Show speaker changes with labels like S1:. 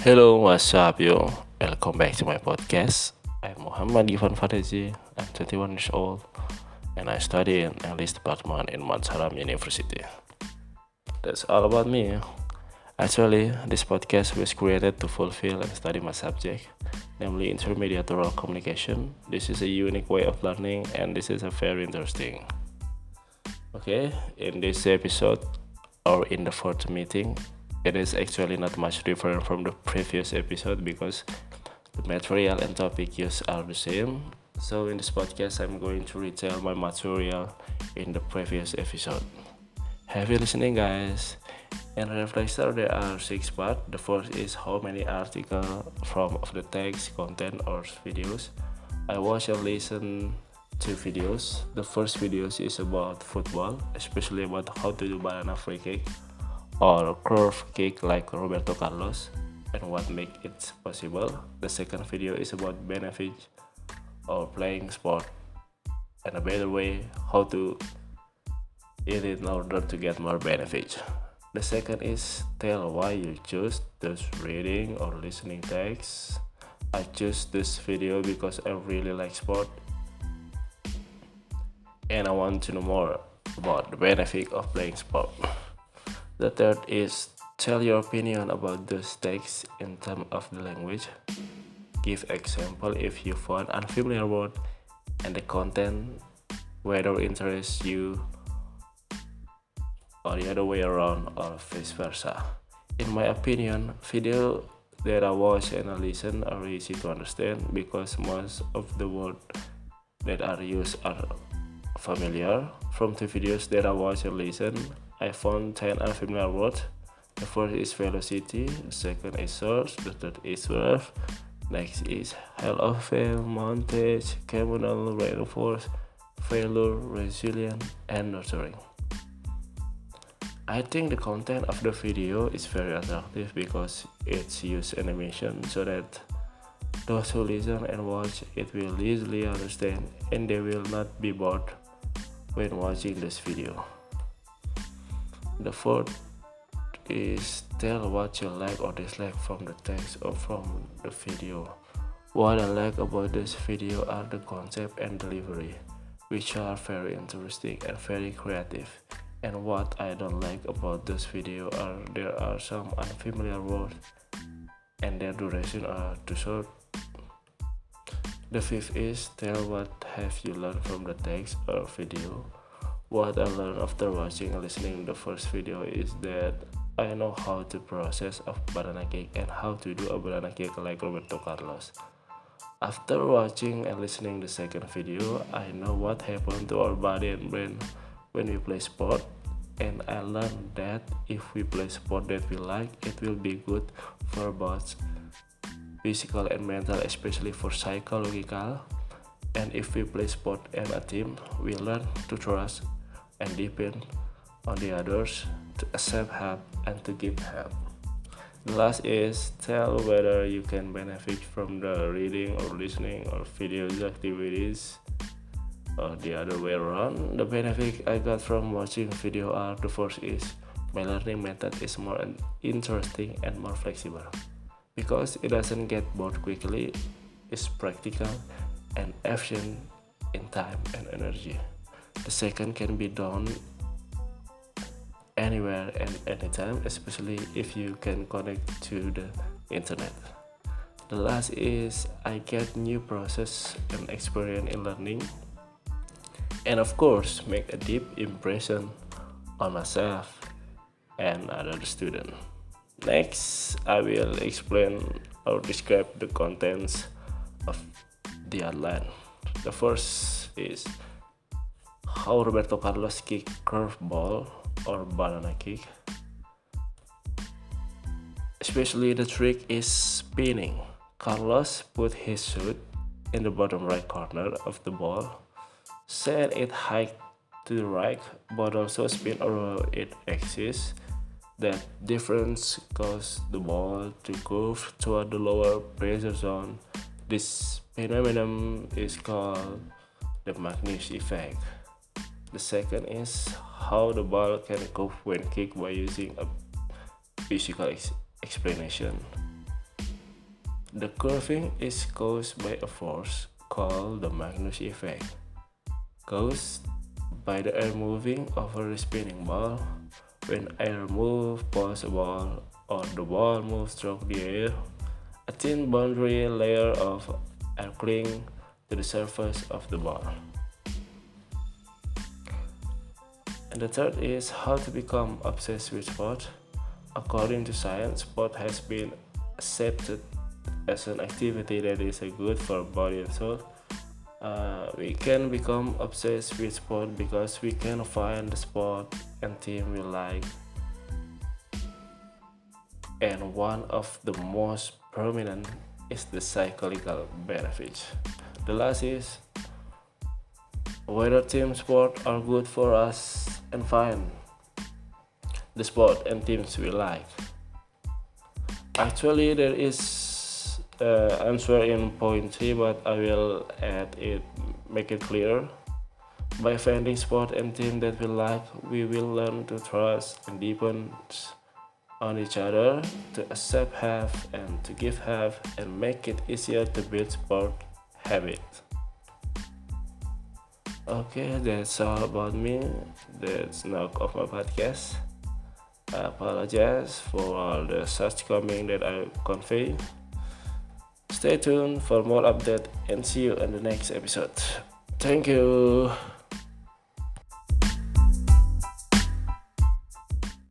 S1: Hello, what's up, yo? Welcome back to my podcast. I'm Muhammad Ivan Fadezi. I'm 21 years old and I study in English department in Mansaram University. That's all about me. Actually, this podcast was created to fulfill and study my subject, namely intermediate oral communication. This is a unique way of learning and this is a very interesting. Okay, in this episode or in the fourth meeting, it is actually not much different from the previous episode because the material and topic used are the same. So in this podcast, I'm going to retell my material in the previous episode. You listening, guys? In Reflexer, there are six parts. The first is how many articles from of the text, content, or videos. I watch and listen to videos. The first videos is about football, especially about how to do banana free kick or curve kick like Roberto Carlos and what make it possible. The second video is about benefits of playing sport and a better way how to eat it in order to get more benefits. The second is tell why you choose this reading or listening text. I choose this video because I really like sport and I want to know more about the benefit of playing sport. The third is tell your opinion about those texts in terms of the language. Give example if you find unfamiliar word and the content whether interests you or the other way around or vice versa. In my opinion, video that I watch and I listen are easy to understand because most of the words that are used are familiar. From the videos that I watch and listen, I found 10 unfamiliar words. The first is velocity, the second is source, the third is verb, next is hell of fame, montage, communal reinforce, failure, resilient, and nurturing. I think the content of the video is very attractive because it's use animation so that those who listen and watch it will easily understand and they will not be bored when watching this video. The fourth is tell what you like or dislike from the text or from the video. What I like about this video are the concept and delivery, which are very interesting and very creative. And what I don't like about this video are there are some unfamiliar words and their duration are too short. The fifth is tell what have you learned from the text or video. What I learned after watching and listening the first video is that I know how to process a banana cake and how to do a banana cake like Roberto Carlos. After watching and listening the second video, I know what happened to our body and brain when we play sport and I learned that if we play sport that we like, it will be good for both physical and mental, especially for psychological. And if we play sport and a team, we learn to trust and depend on the others to accept help and to give help. The last is tell whether you can benefit from the reading or listening or videos activities or the other way around. The benefit I got from watching video are the first is my learning method is more interesting and more flexible because it doesn't get bored quickly, it's practical and efficient in time and energy. The second can be done anywhere and anytime, especially if you can connect to the internet. The last is I get new process and experience in learning and of course make a deep impression on myself and other students. Next, I will explain or describe the contents of the outline. The first is how Roberto Carlos kick curveball or banana kick. Especially the trick is spinning. Carlos put his shoot in the bottom right corner of the ball, set it high to the right, but also spin around its axis. That difference caused the ball to curve toward the lower pressure zone. This phenomenon is called the Magnus effect. The second is how the ball can cope when kicked by using a physical ex explanation. The curving is caused by a force called the Magnus effect, caused by the air moving over the spinning ball. When air moves past a ball or the ball moves through the air, a thin boundary layer of air clings to the surface of the ball. And the third is how to become obsessed with sport. According to science, sport has been accepted as an activity that is good for body and soul. Uh, we can become obsessed with sport because we can find the sport and team we like. And one of the most prominent is the psychological benefits. The last is whether team sport are good for us and find the sport and teams we like. Actually, there is uh, answer in point three, but I will add it, make it clear. By finding sport and team that we like, we will learn to trust and deepen on each other, to accept have and to give have, and make it easier to build sport habit. Okay, that's all about me. That's enough of my podcast. I apologize for all the such coming that I convey. Stay tuned for more update and see you in the next episode. Thank you.